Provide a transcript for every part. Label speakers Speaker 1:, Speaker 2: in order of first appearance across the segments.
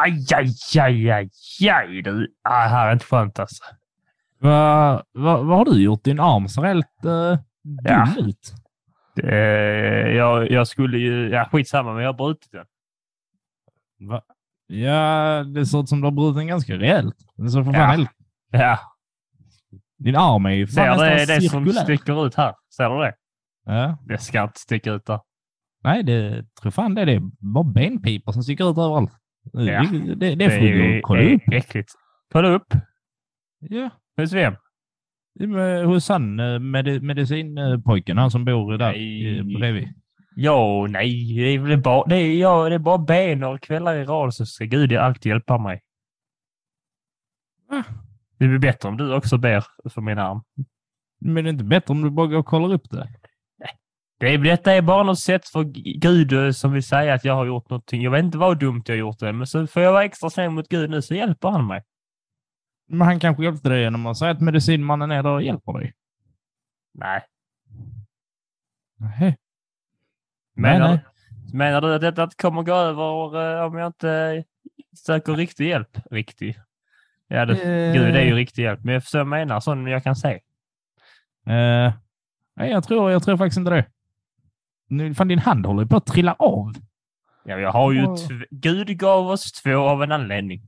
Speaker 1: Aj, aj, aj, aj, aj du. Ah, här är inte skönt alltså.
Speaker 2: Vad va, va har du gjort? Din arm ser helt uh,
Speaker 1: Ja.
Speaker 2: dum ut.
Speaker 1: Det, jag, jag skulle ju... Ja, skitsamma, men jag har brutit den.
Speaker 2: Va? Ja, det ser ut som du har brutit den ganska rejält. Det ser för fan
Speaker 1: Ja.
Speaker 2: helt...
Speaker 1: Ja,
Speaker 2: Din arm är ju fan
Speaker 1: ser det, det som
Speaker 2: cirkulär.
Speaker 1: sticker ut här? Ser du det?
Speaker 2: Ja.
Speaker 1: Det ska inte sticka ut där.
Speaker 2: Nej, det tror fan det. Det är bara benpipor som sticker ut överallt.
Speaker 1: Ja.
Speaker 2: Det, det, det får du kolla upp.
Speaker 1: äckligt. Kolla upp.
Speaker 2: Ja.
Speaker 1: Hos vem?
Speaker 2: Det är med- Hos han eh, med, medicinpojken, han som bor där
Speaker 1: Nej.
Speaker 2: eh, bredvid.
Speaker 1: Ja, nej, det är väl bara, det är, ja, det är bara ben och kvällar i rad så ska Gud alltid hjälpa mig.
Speaker 2: Va?
Speaker 1: Det blir bättre om du också ber för min arm.
Speaker 2: Men det är inte bättre om du bara går och kollar upp det?
Speaker 1: Det är, detta är bara något sätt för Gud eh, som vill säga att jag har gjort någonting. Jag vet inte vad dumt jag har gjort det, men så får jag vara extra snäll mot Gud nu så hjälper han mig.
Speaker 2: Men han kanske hjälpte dig genom att säga att medicinmannen är där och hjälper dig.
Speaker 1: Nej.
Speaker 2: Nej.
Speaker 1: Menar,
Speaker 2: nej.
Speaker 1: menar du att detta kommer gå över eh, om jag inte söker riktig hjälp? Riktig? Ja, det,
Speaker 2: Eh.
Speaker 1: Gud det är ju riktig hjälp, men jag menar sån jag kan se.
Speaker 2: Eh, nej, jag tror, jag tror faktiskt inte det. Nu, fan, din hand håller ju på att trilla av.
Speaker 1: Ja, jag har ju... Tv- Gud gav oss två av en anledning.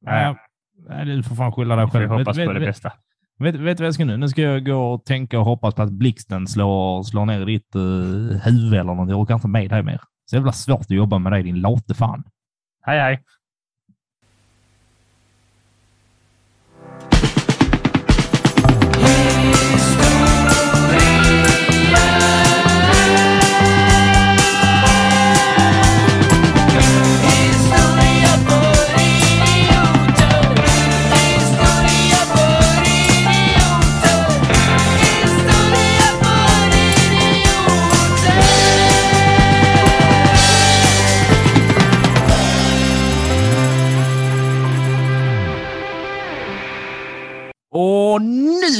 Speaker 2: Nej, nej, du får fan skylla dig själv.
Speaker 1: hoppas
Speaker 2: vet,
Speaker 1: på det
Speaker 2: vet,
Speaker 1: bästa.
Speaker 2: vet, vet du vad jag ska nu? Nu ska jag gå och tänka och hoppas på att blixten slår, slår ner i ditt uh, huvud eller något. Jag orkar inte med dig mer. Så jävla svårt att jobba med dig, din late fan.
Speaker 1: Hej, hej.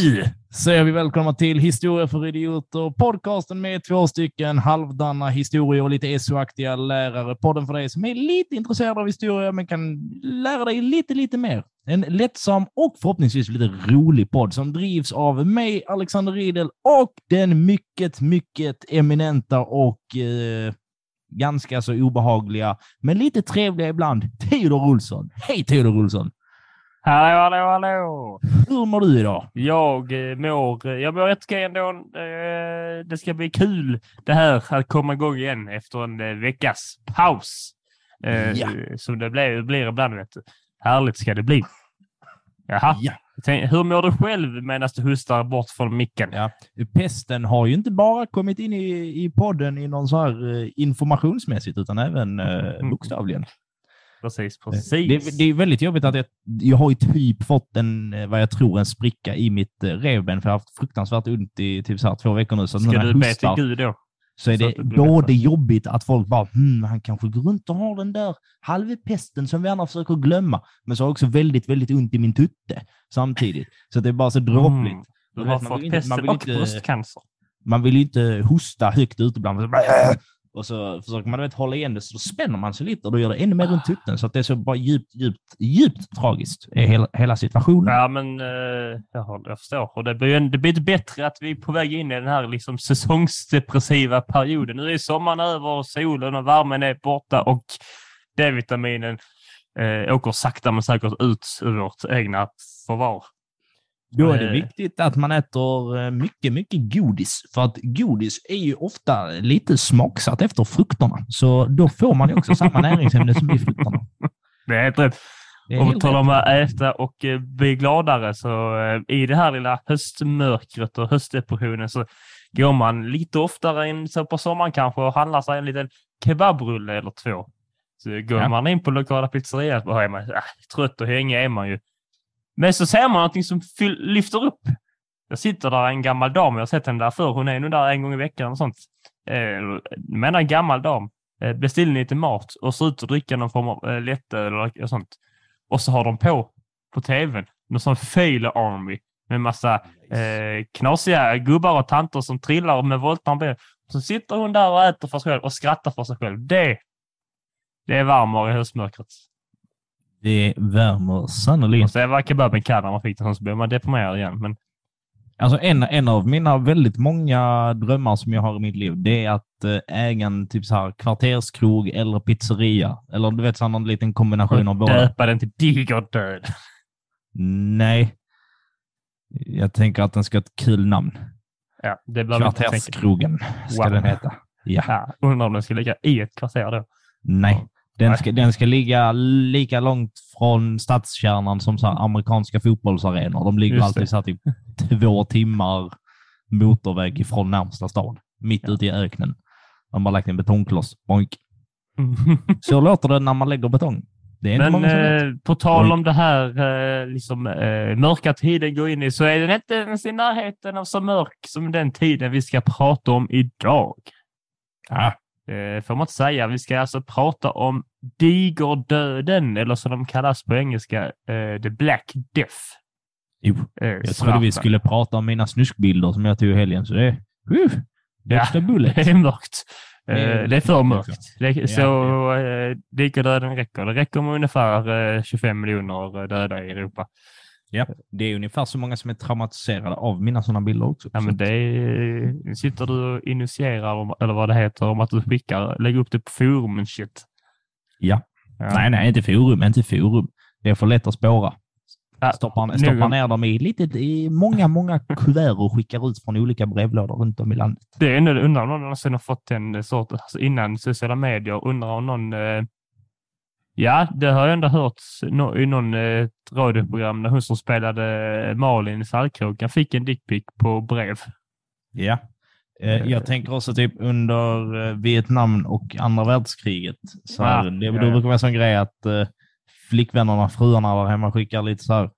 Speaker 2: Nu säger vi välkomna till Historia för idioter, podcasten med två stycken halvdana historier och lite SO-aktiga lärare. Podden för dig som är lite intresserad av historia men kan lära dig lite, lite mer. En lättsam och förhoppningsvis lite rolig podd som drivs av mig, Alexander Riedel, och den mycket, mycket eminenta och eh, ganska så obehagliga, men lite trevliga ibland, Theodor Olsson. Hej Theodor Olsson!
Speaker 1: Hallå, hallå, hallå.
Speaker 2: Hur mår du idag?
Speaker 1: Jag eh, mår, jag mår rätt okej ändå. Eh, Det ska bli kul det här att komma igång igen efter en eh, veckas paus. Eh,
Speaker 2: Ja.
Speaker 1: Som det blir, blir ibland. Vet du. Härligt ska det bli. Jaha.
Speaker 2: Ja.
Speaker 1: Tänk, hur mår du själv medan du hostar bort från micken?
Speaker 2: Ja, pesten har ju inte bara kommit in i, i podden i någon så här eh, informationsmässigt, utan även eh, bokstavligen.
Speaker 1: Precis,
Speaker 2: Det,
Speaker 1: precis.
Speaker 2: det är väldigt jobbigt att jag, jag har ju typ fått en, eh, vad jag tror, en spricka i mitt eh, revben, för jag har haft fruktansvärt ont i typ så här två veckor nu. Så
Speaker 1: Ska du be till Gud då?
Speaker 2: så är det
Speaker 1: det
Speaker 2: både jobbigt att folk bara, hmm, han kanske går runt och har den där halvpesten som vi andra försöker glömma, men så har jag också väldigt, väldigt ont i min tutte samtidigt. Så det är bara så dråpligt.
Speaker 1: Mm. Du har fått pesten och bröstcancer.
Speaker 2: man vill ju inte hosta högt ute. Så bara, och så försöker man vet, hålla igen det, så då spänner man sig lite och då gör det ännu mer runt tutten. Så att det är så bara djupt, djupt, djupt tragiskt, är hela, hela situationen.
Speaker 1: Ja, men eh, jag, jag förstår. Och det blir, ju det blir inte bättre att vi är på väg in i den här liksom, säsongsdepressiva perioden. Nu är sommaren över solen och värmen är borta och D-vitaminen eh, åker sakta men säkert ut ur vårt egna förvar.
Speaker 2: Då är det
Speaker 1: Eh.
Speaker 2: viktigt att man äter eh, mycket, mycket godis. För att godis är ju ofta lite smaksatt efter frukterna. Så då får man ju också samma näringsämne som i frukterna.
Speaker 1: Det är helt rätt. Och på tal om att äta och eh, bli gladare så i det här lilla höstmörkret och höstdepressionen så går man lite oftare in så på sommaren kanske och handlar sig en liten kebabrulle eller två. Så går
Speaker 2: Ja.
Speaker 1: man in på lokala pizzerian och är man äh, trött och hängig är man ju. Men så ser man någonting som lyfter upp. Jag sitter där en gammal dam, jag har sett henne där förr, hon är nog där en gång i veckan och sånt. Eh, menar en gammal dam. Eh, beställer lite mat och ser ut att dricka någon form av eh, lättöl eller sånt. Och så har de på, på tvn, någon sån fail army med massa eh, knasiga gubbar och tanter som trillar med voltarna på Så sitter hon där och äter för sig själv och skrattar för sig själv. Det, Det värmer i höstmörkret.
Speaker 2: Det värmer sannerligen.
Speaker 1: Sen var kebaben kall när man fick den, så blev man deprimerad igen. Men
Speaker 2: Alltså en, en av mina väldigt många drömmar som jag har i mitt liv, det är att eh, äga en typ så här kvarterskrog eller pizzeria. Eller du vet, så här, någon liten kombination av båda.
Speaker 1: döpa den till Diger Död.
Speaker 2: Nej. Jag tänker att den ska ha ett kul namn.
Speaker 1: Ja, det tänka.
Speaker 2: Kvarterskrogen ska
Speaker 1: Wow.
Speaker 2: den heta. Ja.
Speaker 1: Ja, undrar om den ska ligga i ett kvarter då.
Speaker 2: Nej. Den ska, den ska ligga lika långt från stadskärnan som så amerikanska fotbollsarenor. De ligger
Speaker 1: Just
Speaker 2: alltid
Speaker 1: det.
Speaker 2: så här typ två timmar motorväg ifrån närmsta stad. Mitt
Speaker 1: Ja.
Speaker 2: ute i öknen. De har lagt en betongkloss. Boink. Så låter det när man lägger betong. Det är
Speaker 1: Men eh, på tal om det här eh, liksom, eh, mörka tiden går in i så är den inte ens i närheten av så mörk som den tiden vi ska prata om idag.
Speaker 2: Ja.
Speaker 1: Eh, får man inte säga. Vi ska alltså prata om digerdöden, eller som de kallas på engelska, eh, the black death.
Speaker 2: Jo,
Speaker 1: Eh,
Speaker 2: jag trodde vi skulle prata om mina snuskbilder som jag tog i helgen, så det är... Uh,
Speaker 1: Ja.
Speaker 2: Bullet.
Speaker 1: Det är mörkt.
Speaker 2: Det
Speaker 1: Eh, Det är för
Speaker 2: mörkt.
Speaker 1: Det
Speaker 2: Ja,
Speaker 1: så eh, digerdöden räcker. Det räcker med ungefär eh, 25 miljoner döda i Europa.
Speaker 2: Ja, det är ungefär så många som är traumatiserade av mina sådana bilder också.
Speaker 1: Ja, men det är, sitter du och initierar, eller vad det heter, om att du skickar, lägger upp det på forum and shit.
Speaker 2: Ja.
Speaker 1: Ja.
Speaker 2: Nej, nej, inte forum, inte forum. Det är för lätt att spåra.
Speaker 1: Ja,
Speaker 2: Stoppar, stoppar ner dem i, lite, i många, många kuvert och skickar ut från olika brevlådor runt om i landet.
Speaker 1: Det är ändå, undrar om någon någonsin har fått en sort, alltså innan sociala medier, undrar om någon, eh, ja, det har jag ändå hört i någon eh, radioprogram när hon som spelade Malin i Saltkråkan fick en dickpic på brev.
Speaker 2: Ja. Eh, Jag tänker också typ under eh, Vietnam och andra världskriget. Så här,
Speaker 1: Ah,
Speaker 2: det,
Speaker 1: ja,
Speaker 2: det
Speaker 1: ja.
Speaker 2: brukar vara en sån grej att eh, flickvännerna, fruarna där hemma skickar lite så här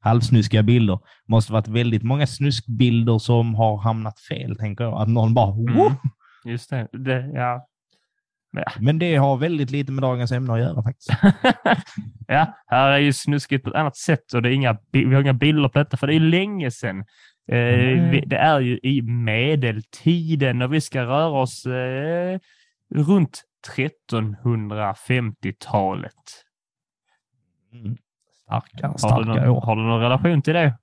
Speaker 2: halvsnuskiga bilder. måste varit väldigt många snuskbilder som har hamnat fel, tänker jag. Att någon bara
Speaker 1: Mm. Just det, det ja.
Speaker 2: Men det har väldigt lite med dagens ämne att göra faktiskt.
Speaker 1: ja, här är ju snuskigt på ett annat sätt och det är inga, vi har inga bilder på detta för det är länge sedan. Eh,
Speaker 2: Mm.
Speaker 1: vi, det är ju i medeltiden och vi ska röra oss eh, runt 1350-talet.
Speaker 2: Mm. Starka,
Speaker 1: Har du, någon,
Speaker 2: år.
Speaker 1: har du någon relation till det?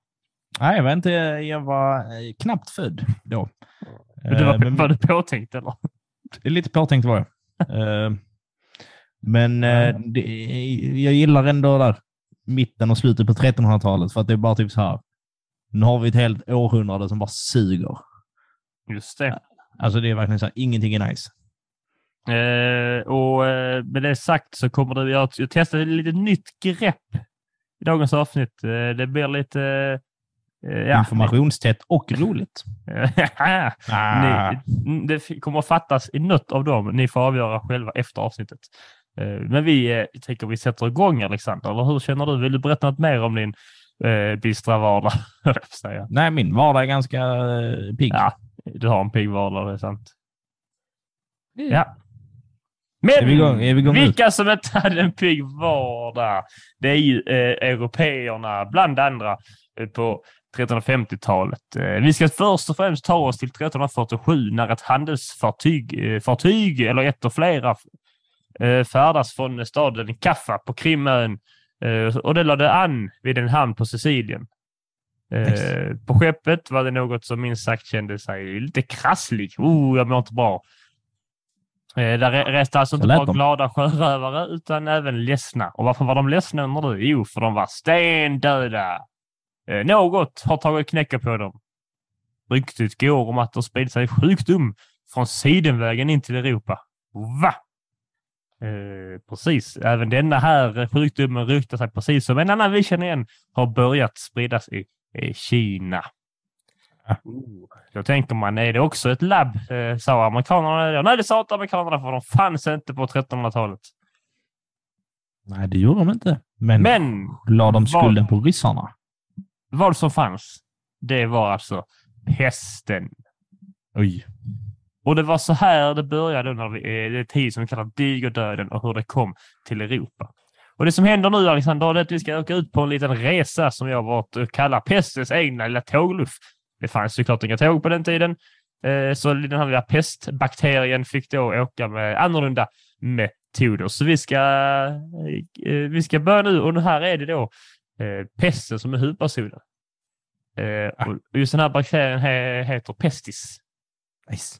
Speaker 2: Nej, jag var, inte, jag var eh, knappt född då.
Speaker 1: Du var,
Speaker 2: Eh, men-
Speaker 1: var du påtänkt eller?
Speaker 2: Lite påtänkt var jag. Eh, Men eh, det, jag gillar ändå där mitten och slutet på 1300-talet för att det är bara typ så här. Nu har vi ett helt århundrade som bara suger.
Speaker 1: Just det.
Speaker 2: Alltså det är verkligen så här, ingenting är nice.
Speaker 1: Eh, och eh, med det sagt så kommer det, jag, jag testade ett litet nytt grepp i dagens avsnitt. Eh, det blir lite... Eh, ja,
Speaker 2: Informationstätt och roligt.
Speaker 1: Ni, n- det kommer att fattas i något av dem. Ni får avgöra själva efter avsnittet. Eh, Men vi eh, tänker vi sätter igång Alexander, eller hur känner du? Vill du berätta något mer om din eh, bistra vardag?
Speaker 2: Nej, min vardag är ganska eh, pigg.
Speaker 1: Ja, du har en pigg vardag, det är sant. Ja.
Speaker 2: Är vi igång? Är vi igång
Speaker 1: vilka som inte hade en pigg vardag, det är ju eh, européerna, bland andra, eh, på 1350-talet. Eh, vi ska först och främst ta oss till 1347 när ett handelsfartyg, eh, fartyg, eller ett och flera, eh, färdas från staden Kaffa på Krimön och det lade an vid en hamn på Sicilien.
Speaker 2: Nice.
Speaker 1: På skeppet var det något som minst sagt kände sig lite krasslig. Oh, jag mår inte bra. Där re- reste alltså
Speaker 2: Så
Speaker 1: inte bara
Speaker 2: de.
Speaker 1: glada sjörövare utan även ledsna. Och varför var de ledsna undrar du? Jo, för de var stendöda. Eh, Något har tagit knäcken på dem. Ryktet går om att det spridit sig sjukdom från Sidenvägen in till Europa. Va? Eh, precis. Även denna här sjukdomen ryktar sig precis som en annan vi känner igen har börjat spridas i, i Kina.
Speaker 2: Ja.
Speaker 1: Oh. Då tänker man, är det också ett labb? Eh, sa amerikanerna. Ja, Nej, det sa inte amerikanerna för de fanns inte på 1300-talet.
Speaker 2: Nej, det gjorde de inte. Men,
Speaker 1: Men
Speaker 2: la de skulden på ryssarna?
Speaker 1: Vad som fanns, det var alltså pesten.
Speaker 2: Oj.
Speaker 1: Och det var så här det började när vi, eh, det tid som vi kallar digerdöden och hur det kom till Europa. Och det som händer nu Alexander, är att vi ska åka ut på en liten resa som jag valt att kalla pestens egna lilla tågluff. Det fanns såklart inga tåg på den tiden. Eh, Så den här lilla pestbakterien fick då åka med annorlunda metoder. Så vi ska, eh, vi ska börja nu och här är det då eh, pesten som är huvudpersonen. Eh, och just den här bakterien he, heter pestis.
Speaker 2: Nice.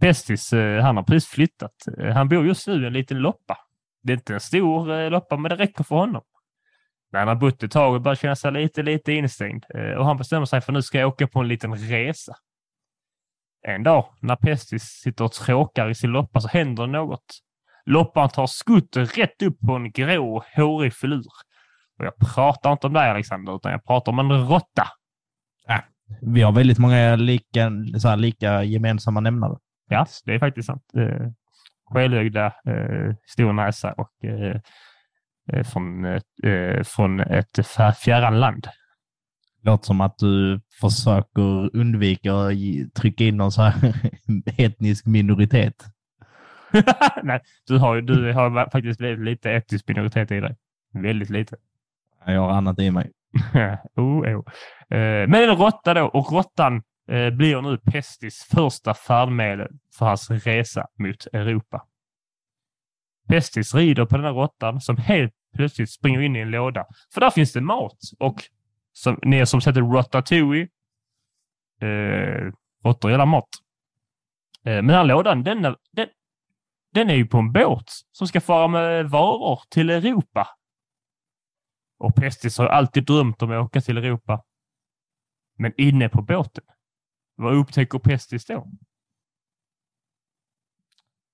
Speaker 1: Pestis, eh, han har precis flyttat. Eh, Han bor just nu i en liten loppa. Det är inte en stor eh, loppa, men det räcker för honom. Men han har bott ett tag och börjar känna sig lite, lite instängd. Eh, Och han bestämmer sig för nu ska jag åka på en liten resa. En dag när Pestis sitter och tråkar i sin loppa så händer något. Loppan tar skutt rätt upp på en grå, hårig filur. Och jag pratar inte om dig Alexander, utan jag pratar om en råtta.
Speaker 2: Vi har väldigt många lika, så här, lika gemensamma nämnare.
Speaker 1: Ja, det är faktiskt sant. Eh, Skelögda, eh, stor näsa och eh, eh, från, eh, från ett fjärran land.
Speaker 2: Låter som att du försöker undvika att trycka in någon så här etnisk minoritet.
Speaker 1: Nej, du har du har faktiskt blivit lite etnisk minoritet i dig. Väldigt lite.
Speaker 2: Jag har annat i mig.
Speaker 1: oh, oh. Eh, Men en råtta då, och råttan eh, blir nu Pestis första färdmedel för hans resa mot Europa. Pestis rider på den här råttan som helt plötsligt springer in i en låda. För där finns det mat. Och som, ni som sätter Ratatouille, eh, råttor gillar mat. Eh, men den här lådan, den den, den är ju på en båt som ska fara med varor till Europa. Och Pestis har alltid drömt om att åka till Europa. Men inne på båten, vad upptäcker Pestis då?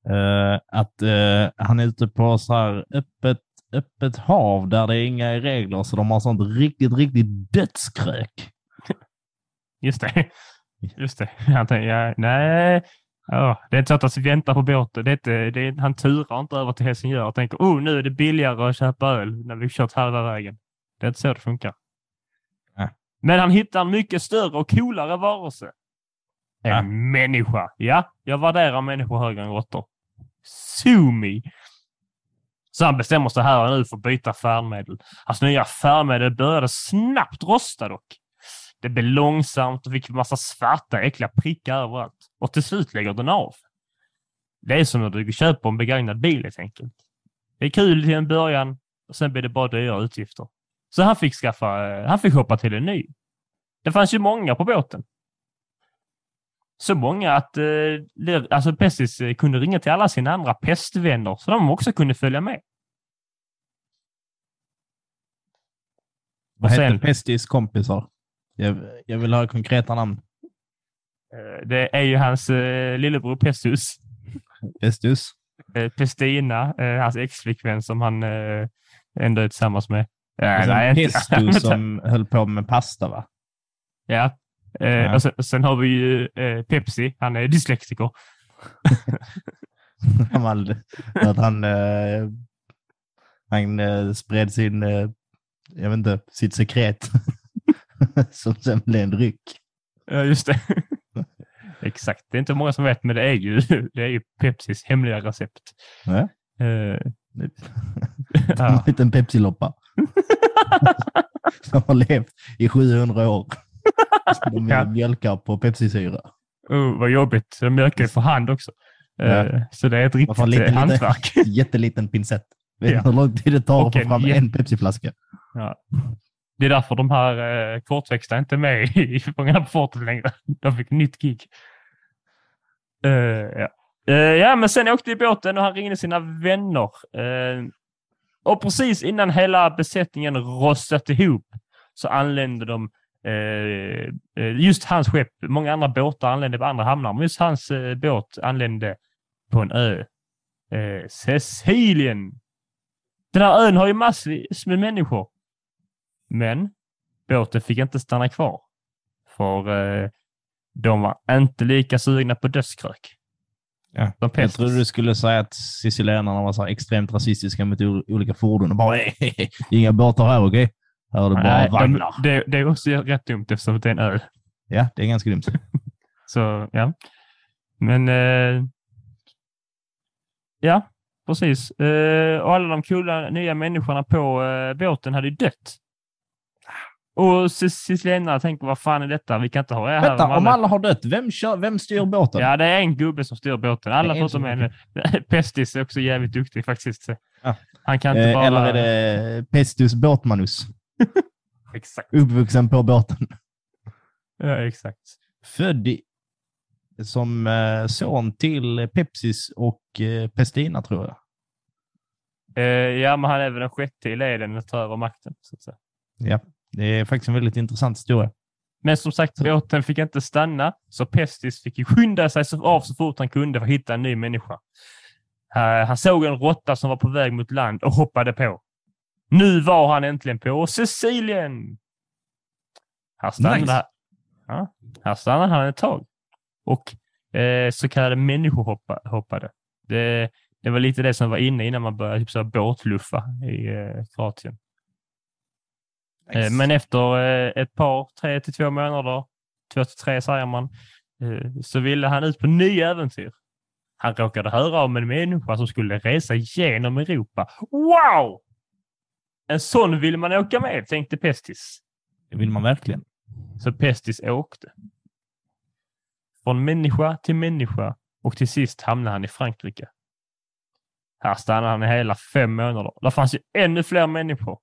Speaker 2: Eh, att eh, han är ute på så här öppet, öppet hav där det är inga regler, så de har sånt riktigt, riktigt dödskrök.
Speaker 1: Just det. Just det. Han tänkte, ja, nej, ja, det är inte så att han väntar på båten. Det är inte, det är, han turar inte över till Helsingör och tänker oh, nu är det billigare att köpa öl när vi kört halva vägen. Det är inte så det funkar.
Speaker 2: Nej.
Speaker 1: Men han hittar en mycket större och coolare varelse. En
Speaker 2: Ja.
Speaker 1: människa. Ja, jag värderar människor högre än råttor. Sue me. Så han bestämmer sig här och nu för att byta färdmedel. Hans nya färdmedel började snabbt rosta dock. Det blev långsamt och fick massa svarta äckliga prickar överallt. Och till slut lägger den av. Det är som när du köper en begagnad bil helt enkelt. Det är kul till en början och sen blir det bara dyra utgifter. Så han fick skaffa, eh, han fick hoppa till en ny. Det fanns ju många på båten. Så många att eh, alltså Pestis eh, kunde ringa till alla sina andra pestvänner så de också kunde följa med.
Speaker 2: Vad heter Pestis kompisar? Jag, jag vill ha konkreta namn.
Speaker 1: Eh, Det är ju hans eh, lillebror Pestus.
Speaker 2: Pestus.
Speaker 1: eh, Pestina, eh, hans exflickvän som han eh, ändå är tillsammans med. Eh, nej,
Speaker 2: Pestus som höll på med pasta, va?
Speaker 1: Ja. Eh,
Speaker 2: Ja.
Speaker 1: Och sen, sen har vi ju eh, Pepsi, han är dyslektiker.
Speaker 2: Gammal, att han, eh, han spred sin, jag vet inte, sitt sekret som sen blev en dryck.
Speaker 1: Ja, just det. Exakt, det är inte många som vet, men det är ju, det är ju Pepsis hemliga recept.
Speaker 2: Ja.
Speaker 1: Eh,
Speaker 2: En liten Pepsi-loppa. som har levt i 700 år. Som de
Speaker 1: Ja.
Speaker 2: mjölkar på Pepsi-syra.
Speaker 1: oh, vad jobbigt, de mjölkar för hand också. Eh,
Speaker 2: Ja.
Speaker 1: Så det är ett riktigt
Speaker 2: lite-
Speaker 1: eh,
Speaker 2: lite-
Speaker 1: hantverk.
Speaker 2: Jätteliten pincett. Vet
Speaker 1: Ja.
Speaker 2: hur lång tid det tar att få
Speaker 1: en
Speaker 2: fram en Pepsi-flaska?
Speaker 1: Ja. Det är därför de här eh, kortväxta inte är med i Fångarna på fortet längre. De fick nytt gig. Uh, ja. Uh, ja, men sen åkte i båten och han ringde sina vänner. Uh, och precis innan hela besättningen rostat ihop så anlände de just hans skepp. Många andra båtar anlände på andra hamnar, men just hans båt anlände på en ö. Sicilien. Den här ön har ju massvis med människor. Men båten fick inte stanna kvar. För eh, de var inte lika sugna på dödskrök.
Speaker 2: Ja.
Speaker 1: De
Speaker 2: Jag trodde du skulle säga att sicilianerna var så extremt rasistiska mot olika fordon. Och bara, "Hehehe, inga båtar här, okej? Här är det bara
Speaker 1: Nej, de,
Speaker 2: vagnar.
Speaker 1: det, det är också rätt dumt eftersom det är en ö.
Speaker 2: Ja, det är ganska dumt.
Speaker 1: Så ja. Men eh, ja, precis. Eh, och alla de coola nya människorna på eh, båten hade ju dött. Och si- sicilienarna tänker, vad fan är detta? Vi kan inte ha er här.
Speaker 2: Vänta, om alla har dött, vem, kör, vem styr båten?
Speaker 1: Ja, det är en gubbe som styr båten. Alla
Speaker 2: Det
Speaker 1: förutom
Speaker 2: som-
Speaker 1: en. Pestis är också jävligt duktig faktiskt.
Speaker 2: Ja.
Speaker 1: Han kan inte
Speaker 2: Eh,
Speaker 1: bara...
Speaker 2: Eller är det Pestus båtmanus?
Speaker 1: Exakt.
Speaker 2: Uppvuxen på båten.
Speaker 1: Ja, exakt.
Speaker 2: Född i, som eh, son till Pepsis och eh, Pestina, tror jag.
Speaker 1: Eh, ja, men han är väl den sjätte i leden att ta över makten. Så att säga.
Speaker 2: Ja, det är faktiskt en väldigt intressant historia.
Speaker 1: Men som sagt, båten fick inte stanna, så Pestis fick skynda sig av så fort han kunde för att hitta en ny människa. Eh, han såg en råtta som var på väg mot land och hoppade på. Nu var han äntligen på Sicilien! Här stannade,
Speaker 2: Nice.
Speaker 1: ja, här stannade han ett tag och eh, så kallade människohoppade. Det, det var lite det som var inne innan man började typ så här båtluffa i eh, Kroatien. Eh, Men efter eh, ett par, tre till två månader, två till tre säger man, eh, så ville han ut på nya äventyr. Han råkade höra om en människa som skulle resa genom Europa. Wow! En sån vill man åka med, tänkte Pestis.
Speaker 2: Det vill man verkligen.
Speaker 1: Så Pestis åkte. Från människa till människa och till sist hamnade han i Frankrike. Här stannade han i hela fem månader. Där fanns ju ännu fler människor.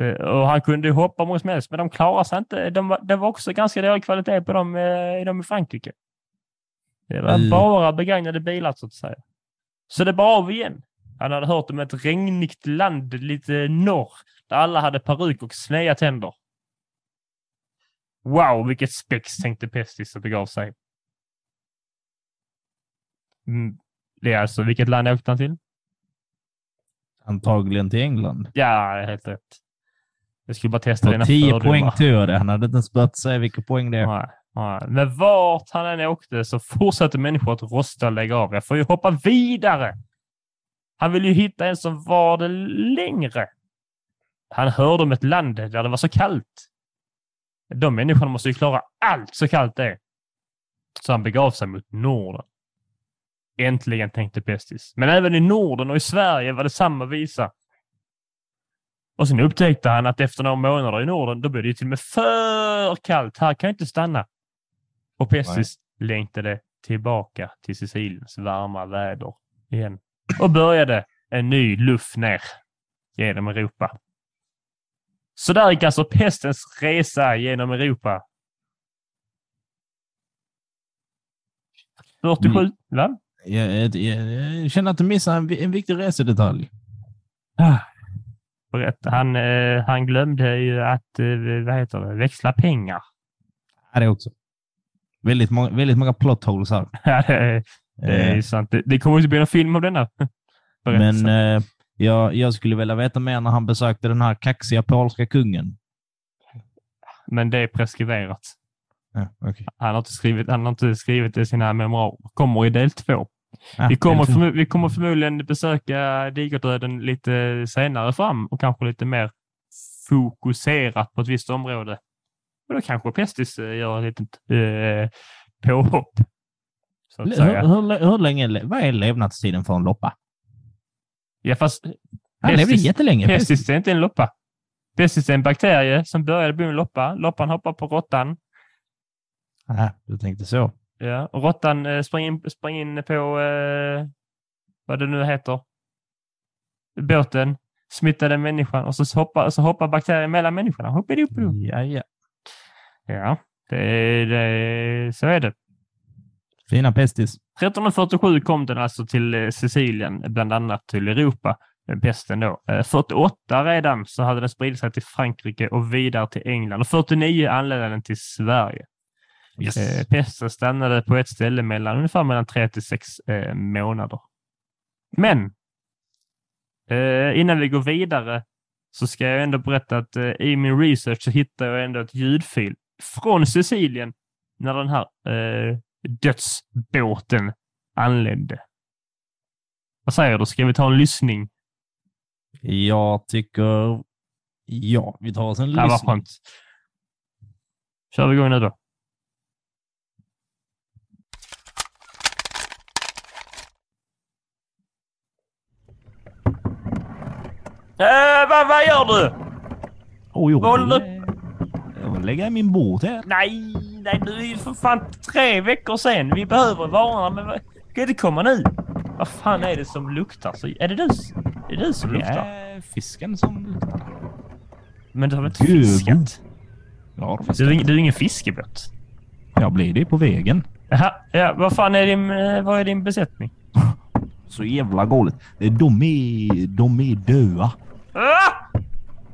Speaker 1: Eh, Och han kunde ju hoppa många som helst, men de klarade sig inte. De det var också ganska dålig kvalitet på dem, eh, i dem i Frankrike. Det var
Speaker 2: Mm.
Speaker 1: bara begagnade bilar så att säga. Så det var av igen. Han hade hört om ett regnigt land lite norr där alla hade peruk och sneda tänder. Wow, vilket spex, tänkte Pestis och begav sig. Mm. Det är alltså, vilket land åkte han till?
Speaker 2: Antagligen till England.
Speaker 1: Ja, helt rätt. Jag skulle bara testa dina
Speaker 2: 10
Speaker 1: fördomar.
Speaker 2: poäng det. Han hade inte ens börjat säga vilka poäng det är.
Speaker 1: Nej, nej. Men vart han än åkte så fortsatte människor att rosta och lägga av. Jag får ju hoppa vidare. Han ville ju hitta en som var det längre. Han hörde om ett land där det var så kallt. De människorna måste ju klara allt så kallt det är. Så han begav sig mot Norden. Äntligen, tänkte Pestis. Men även i Norden och i Sverige var det samma visa. Och sen upptäckte han att efter några månader i Norden, då blev det ju till och med för kallt. Här kan jag inte stanna. Och Pestis längtade tillbaka till Siciliens varma väder igen. Och började en ny luft ner genom Europa. Så där gick alltså pestens resa genom Europa. 47, va?
Speaker 2: Jag, jag, jag, jag känner att du missar en, en viktig resedetalj.
Speaker 1: Berätta. Han, eh, han glömde ju att, eh, vad heter det, växla pengar.
Speaker 2: Ja, det också. Väldigt många, väldigt många plot holes här.
Speaker 1: Ja, det, är- det är
Speaker 2: Eh,
Speaker 1: sant. Det, det kommer inte bli någon film av denna
Speaker 2: men eh, jag, jag skulle vilja veta mer när han besökte den här kaxiga polska kungen.
Speaker 1: Men det är preskriberat.
Speaker 2: Ja, okej.
Speaker 1: Han har inte skrivit, han har inte skrivit i sina memoarer. Kommer i del två.
Speaker 2: Ja,
Speaker 1: Vi kommer, förmo- vi kommer förmodligen besöka digerdöden lite senare fram och kanske lite mer fokuserat på ett visst område. Och då kanske Pestis eh, gör ett litet eh, påhopp. Så att
Speaker 2: Hur,
Speaker 1: säga.
Speaker 2: hur, hur länge, le- vad är levnadstiden för en loppa?
Speaker 1: Ja, fast
Speaker 2: Han levde jättelänge.
Speaker 1: pestis är inte en loppa. Pestis är en bakterie som började bli en loppa. Loppan hoppar på råttan.
Speaker 2: Ja, du tänkte så.
Speaker 1: Ja, och råttan eh, sprang, in, sprang in på eh, vad det nu heter. Båten, smittade människan och så hoppar, så hoppar bakterien mellan människorna. Hoppidi-hoppidi.
Speaker 2: Ja, ja.
Speaker 1: Ja, det, det, så är det.
Speaker 2: Fina pestis.
Speaker 1: 1347 kom den alltså till eh, Sicilien, bland annat till Europa, eh, pesten då. Eh, 48 redan så hade den spridit sig till Frankrike och vidare till England och 49 anlände den till Sverige.
Speaker 2: Yes.
Speaker 1: Eh, pesten stannade på ett ställe mellan ungefär mellan tre till sex eh, månader. Men eh, innan vi går vidare så ska jag ändå berätta att eh, i min research så hittade jag ändå ett ljudfil från Sicilien när den här eh, dödsbåten anlände. Vad säger du? Ska vi ta en lyssning?
Speaker 2: Jag tycker... Ja, vi tar oss en
Speaker 1: Ja, vad
Speaker 2: lyssning.
Speaker 1: skönt. Kör vi igång nu då. Äh, vad, vad gör du?
Speaker 2: Oj, oj.
Speaker 1: Håll upp.
Speaker 2: Jag vill lägga i min båt här.
Speaker 1: Nej, nej, nu är det för fan tre veckor sen. Vi behöver varorna, men vad- ska inte komma nu? Vad fan är det som luktar? Så, är det du? Är det du som
Speaker 2: Det
Speaker 1: luktar?
Speaker 2: är fisken som luktar.
Speaker 1: Men du har väl inte
Speaker 2: Gud.
Speaker 1: fiskat?
Speaker 2: Ja,
Speaker 1: Du,
Speaker 2: fisken.
Speaker 1: är ing- du är ingen fiskebåt?
Speaker 2: Jag blir det på vägen.
Speaker 1: Jaha, ja, vad fan är din, eh, vad är din besättning?
Speaker 2: Så jävla galet. De är, de är döda.
Speaker 1: Ah!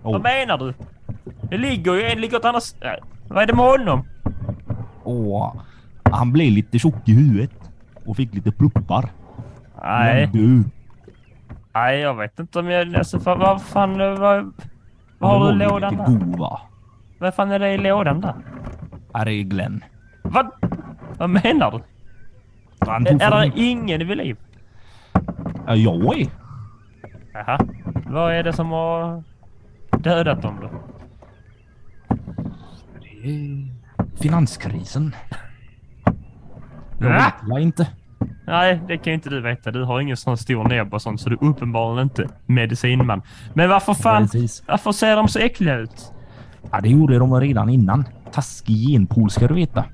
Speaker 2: Oh.
Speaker 1: Vad menar du? Det ligger ju en ligger åt andra äh, Vad är det med honom?
Speaker 2: Åh, han blev lite tjock i huvudet och fick lite pluppar.
Speaker 1: Nej,
Speaker 2: Men du,
Speaker 1: nej, jag vet inte om jag... Alltså, vad, vad fan... Vad, vad har du i lådan där?
Speaker 2: god va?
Speaker 1: Vad fan är det i lådan där?
Speaker 2: Är Glenn.
Speaker 1: Vad? Vad menar du? Är, det ingen vid liv?
Speaker 2: Ja, jag är.
Speaker 1: Jaha. Vad är det som har dödat dem då?
Speaker 2: Det är finanskrisen. Jag
Speaker 1: Va?
Speaker 2: vet väl inte.
Speaker 1: Nej, det kan ju inte du veta. Du har ingen sån stor näbb och sånt, så du är uppenbarligen inte medicinman. Men varför fan...
Speaker 2: Precis.
Speaker 1: Varför ser de så äckliga ut?
Speaker 2: Ja, det gjorde de redan innan. Taskig genpool ska du veta.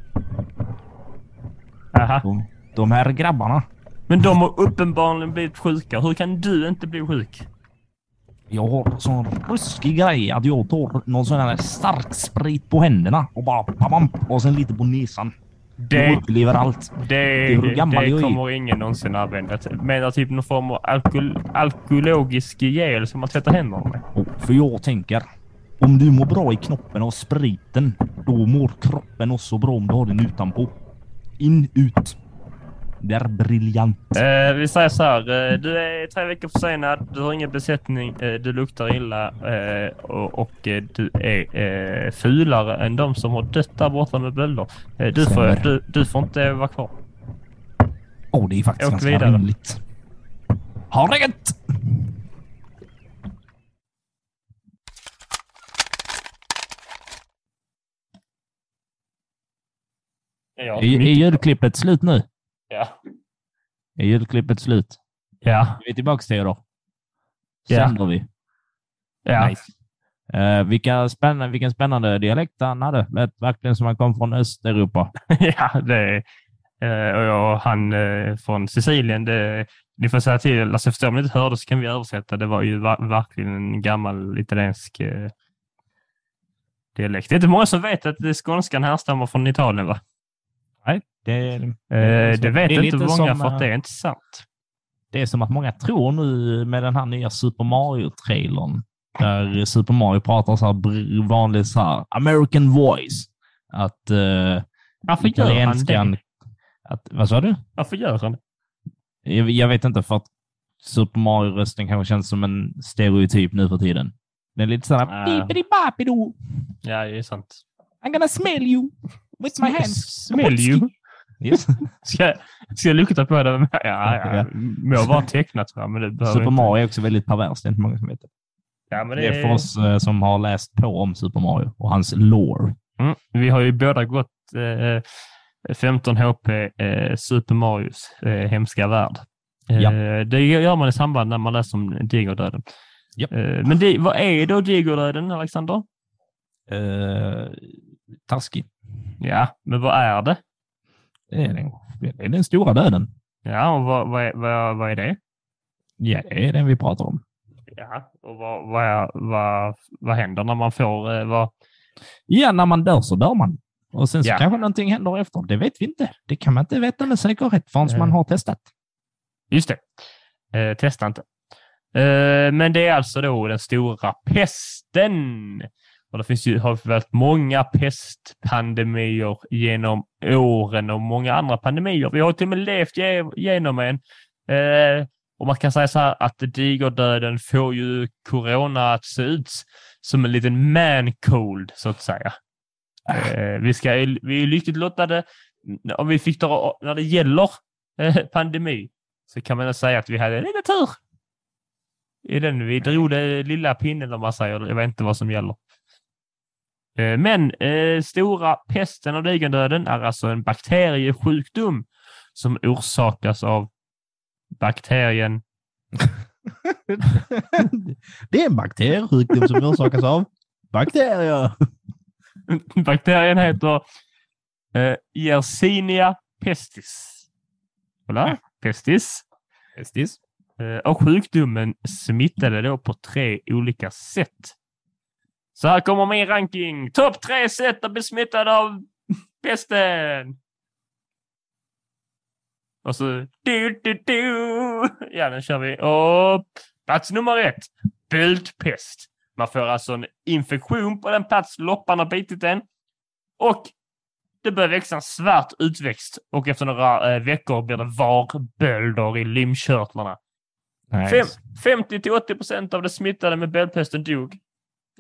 Speaker 1: Jaha.
Speaker 2: De, de här grabbarna.
Speaker 1: Men de har uppenbarligen blivit sjuka. Hur kan du inte bli sjuk?
Speaker 2: Jag har sån ruskig grej att jag tar någon sån här stark sprit på händerna och bara bam, och sen lite på näsan.
Speaker 1: Det,
Speaker 2: upplever allt.
Speaker 1: det, det
Speaker 2: jag är.
Speaker 1: kommer ingen någonsin använda. Menar typ någon form av alkohol, alkohologisk gel som man tvättar händerna med.
Speaker 2: För jag tänker, om du mår bra i knoppen av spriten, då mår kroppen också bra om du har den utanpå. In, ut. Det är briljant.
Speaker 1: Eh, vi säger så här. Eh, du är tre veckor försenad. Du har ingen besättning. Eh, du luktar illa eh, och, och du är fulare än de som har dött där borta med bölder. Du, får, du, du får inte vara kvar.
Speaker 2: Åh, det är faktiskt
Speaker 1: Åk
Speaker 2: ganska
Speaker 1: vidare.
Speaker 2: rimligt. Ha det gött! Är, är ljudklippet slut nu?
Speaker 1: Ja.
Speaker 2: Är ljudklippet slut?
Speaker 1: Ja.
Speaker 2: Vi är tillbaka till er då.
Speaker 1: Ja.
Speaker 2: Sänder vi.
Speaker 1: ja.
Speaker 2: Nice. Eh, vilka spännande, vilken spännande dialekt han hade. Lät verkligen som han kom från Östeuropa.
Speaker 1: ja, det eh, och jag, han eh, från Sicilien, det, ni får säga till, alltså förstår om ni inte hörde så kan vi översätta. Det var ju va- verkligen en gammal italiensk eh, dialekt. Det är inte många som vet att skånskan härstammar från Italien, va?
Speaker 2: Det,
Speaker 1: Eh, det vet
Speaker 2: det
Speaker 1: inte många
Speaker 2: som,
Speaker 1: för att
Speaker 2: eh,
Speaker 1: det är inte sant.
Speaker 2: det är som att många tror nu med den här nya Super Mario-trailern, där Super Mario pratar så här br- vanlig så här American voice. Att uh,
Speaker 1: Varför gör han det?
Speaker 2: Att, vad sa du?
Speaker 1: Varför gör han det?
Speaker 2: Jag, jag vet inte, för att Super Mario-rösten kanske känns som en stereotyp nu för tiden. Den är lite sådär...
Speaker 1: Ah.
Speaker 2: "Bippidi-bappidi-do.
Speaker 1: Ja, det är sant.
Speaker 2: I'm gonna smell you with my hands.
Speaker 1: Smell you?
Speaker 2: Yes.
Speaker 1: Ska, ska jag lukta på det? Ja, ja.
Speaker 2: Ja.
Speaker 1: Må vara tecknat, va? men det
Speaker 2: Super. Mario är också väldigt perverst, det är inte många som vet det.
Speaker 1: Ja, men
Speaker 2: Det är för oss eh, som har läst på om Super Mario och hans lore.
Speaker 1: Mm. Vi har ju båda gått eh, 15 HP eh, Super Marios eh, hemska värld. Eh,
Speaker 2: Ja.
Speaker 1: Det gör man i samband när man läser om digerdöden.
Speaker 2: Japp.
Speaker 1: Eh, men det, vad är då digerdöden, Alexander?
Speaker 2: Taskig.
Speaker 1: Ja, men vad är det?
Speaker 2: Det är, den, det är den stora döden.
Speaker 1: Ja, och vad, vad, är, vad, vad är det?
Speaker 2: Ja, det är den vi pratar om.
Speaker 1: Ja, och vad, vad, vad, vad händer när man får... Eh, vad,
Speaker 2: Ja, när man dör så dör man. Och sen så
Speaker 1: Ja.
Speaker 2: kanske någonting händer efter. Det vet vi inte. Det kan man inte veta med säkerhet förrän
Speaker 1: Eh.
Speaker 2: man har testat.
Speaker 1: Just det. Eh, testa inte. Eh, men det är alltså då den stora pesten. Och det finns ju, har varit många pestpandemier genom åren och många andra pandemier. Vi har till och med levt genom en. Eh, och man kan säga så här att digerdöden får ju corona att se ut som en liten man cold så att säga. Eh, vi, ska, vi är lyckligt lottade om vi fick dra, när det gäller eh, pandemi så kan man säga att vi hade lite tur. I den vi drog det lilla pinnen om man säger. Jag vet inte vad som gäller. Eh, Men eh, stora pesten och digerdöden är alltså en bakteriesjukdom som orsakas av bakterien.
Speaker 2: det är en bakteriesjukdom som orsakas av Bakterier!
Speaker 1: Bakterien heter eh, Yersinia pestis. Kolla, pestis.
Speaker 2: Pestis.
Speaker 1: Eh, och sjukdomen smittade då på tre olika sätt. Så här kommer min ranking. Topp tre sätt att bli smittad av pesten. Och så... Du, du, du. Ja, den kör vi. Och plats nummer ett. Böldpest. Man får alltså en infektion på den plats loppan har bitit en. Och det börjar växa en svart utväxt och efter några eh, veckor blir det varbölder i lymfkörtlarna. Fem, 50 till 80 procent av de smittade med böldpesten dog.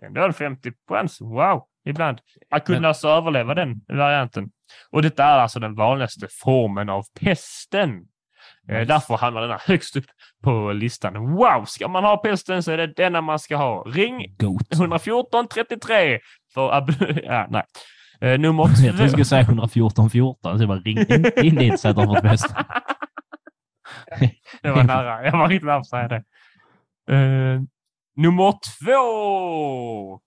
Speaker 1: Är det 50 chans. Wow! Ibland. Man kunde
Speaker 2: Men-
Speaker 1: alltså överleva den varianten. Och detta är alltså den vanligaste formen av pesten.
Speaker 2: Nice.
Speaker 1: därför hamnar den här högst upp på listan. Wow! Ska man ha pesten så är det denna man ska ha. Ring
Speaker 2: Goat.
Speaker 1: 114 33 för ab- ja, nej. Eh, nummer
Speaker 2: Jag du
Speaker 1: två.
Speaker 2: skulle säga 114 14, så jag bara ring in dit så att de fått.
Speaker 1: Det var nära. Jag var riktigt nära att säga det. Eh, nummer två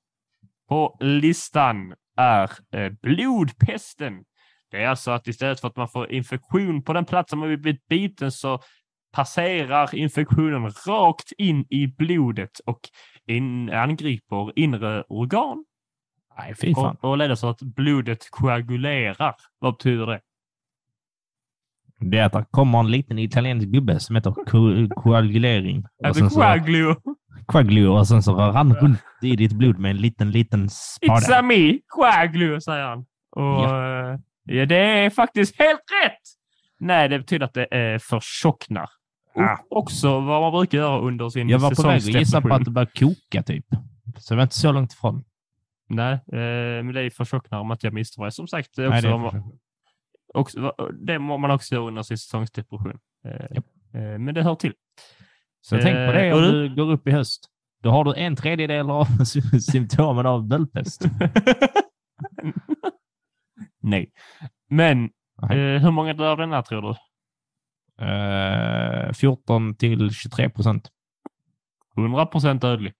Speaker 1: på listan är eh, blodpesten. Det är alltså att istället för att man får infektion på den platsen man blivit biten så passerar infektionen rakt in i blodet och in, angriper inre organ
Speaker 2: Nej, fy fan.
Speaker 1: och, och leder så att blodet koagulerar. Vad betyder det?
Speaker 2: Det är att det kommer en liten italiensk gubbe som heter ko- koagulering.
Speaker 1: Alltså coagulo.
Speaker 2: koagulio och sen så rör han runt i ditt blod med en liten, liten
Speaker 1: It's a
Speaker 2: spade.
Speaker 1: me, coagulo, säger han. Och ja. ja, det är faktiskt helt rätt! Nej, det betyder att det är förtjocknar.
Speaker 2: Ah.
Speaker 1: Också vad man brukar göra under sin
Speaker 2: Jag var på väg att gissa på att det började koka typ. Så det var inte så långt ifrån.
Speaker 1: Nej, eh, men det är förtjocknar om att jag misstar. Som sagt, är
Speaker 2: Nej,
Speaker 1: också,
Speaker 2: det är
Speaker 1: man, också, under sin säsongsdepression. Eh, eh, men det hör till.
Speaker 2: Så tänk på det
Speaker 1: Eh,
Speaker 2: om
Speaker 1: och
Speaker 2: du går upp i höst. Då har du en tredjedel av sy- symptomen av böldpest.
Speaker 1: Nej. Men eh, hur många dör av den här tror du?
Speaker 2: Eh, 14 till 23 procent.
Speaker 1: 100 procent dödlig.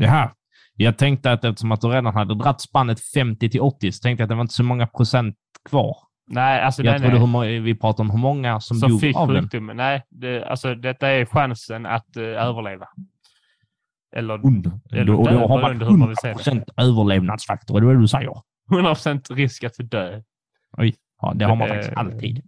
Speaker 2: Här. Jag tänkte att eftersom att du redan hade dratt spannet 50 till 80 så tänkte jag att det var inte så många procent kvar.
Speaker 1: Nej, alltså
Speaker 2: Jag
Speaker 1: den
Speaker 2: trodde
Speaker 1: är,
Speaker 2: vi pratade om hur många som,
Speaker 1: som
Speaker 2: dog
Speaker 1: fick
Speaker 2: av den.
Speaker 1: sjukdomen. Nej, det, alltså detta är chansen att eh, överleva. Eller
Speaker 2: Under.
Speaker 1: Eller
Speaker 2: Då, och då har man
Speaker 1: beroende hur man vill säga
Speaker 2: 100 överlevnadsfaktor. Är det vad du säger?
Speaker 1: 100 procent risk att dö.
Speaker 2: Ja, det har man
Speaker 1: Eh,
Speaker 2: faktiskt alltid.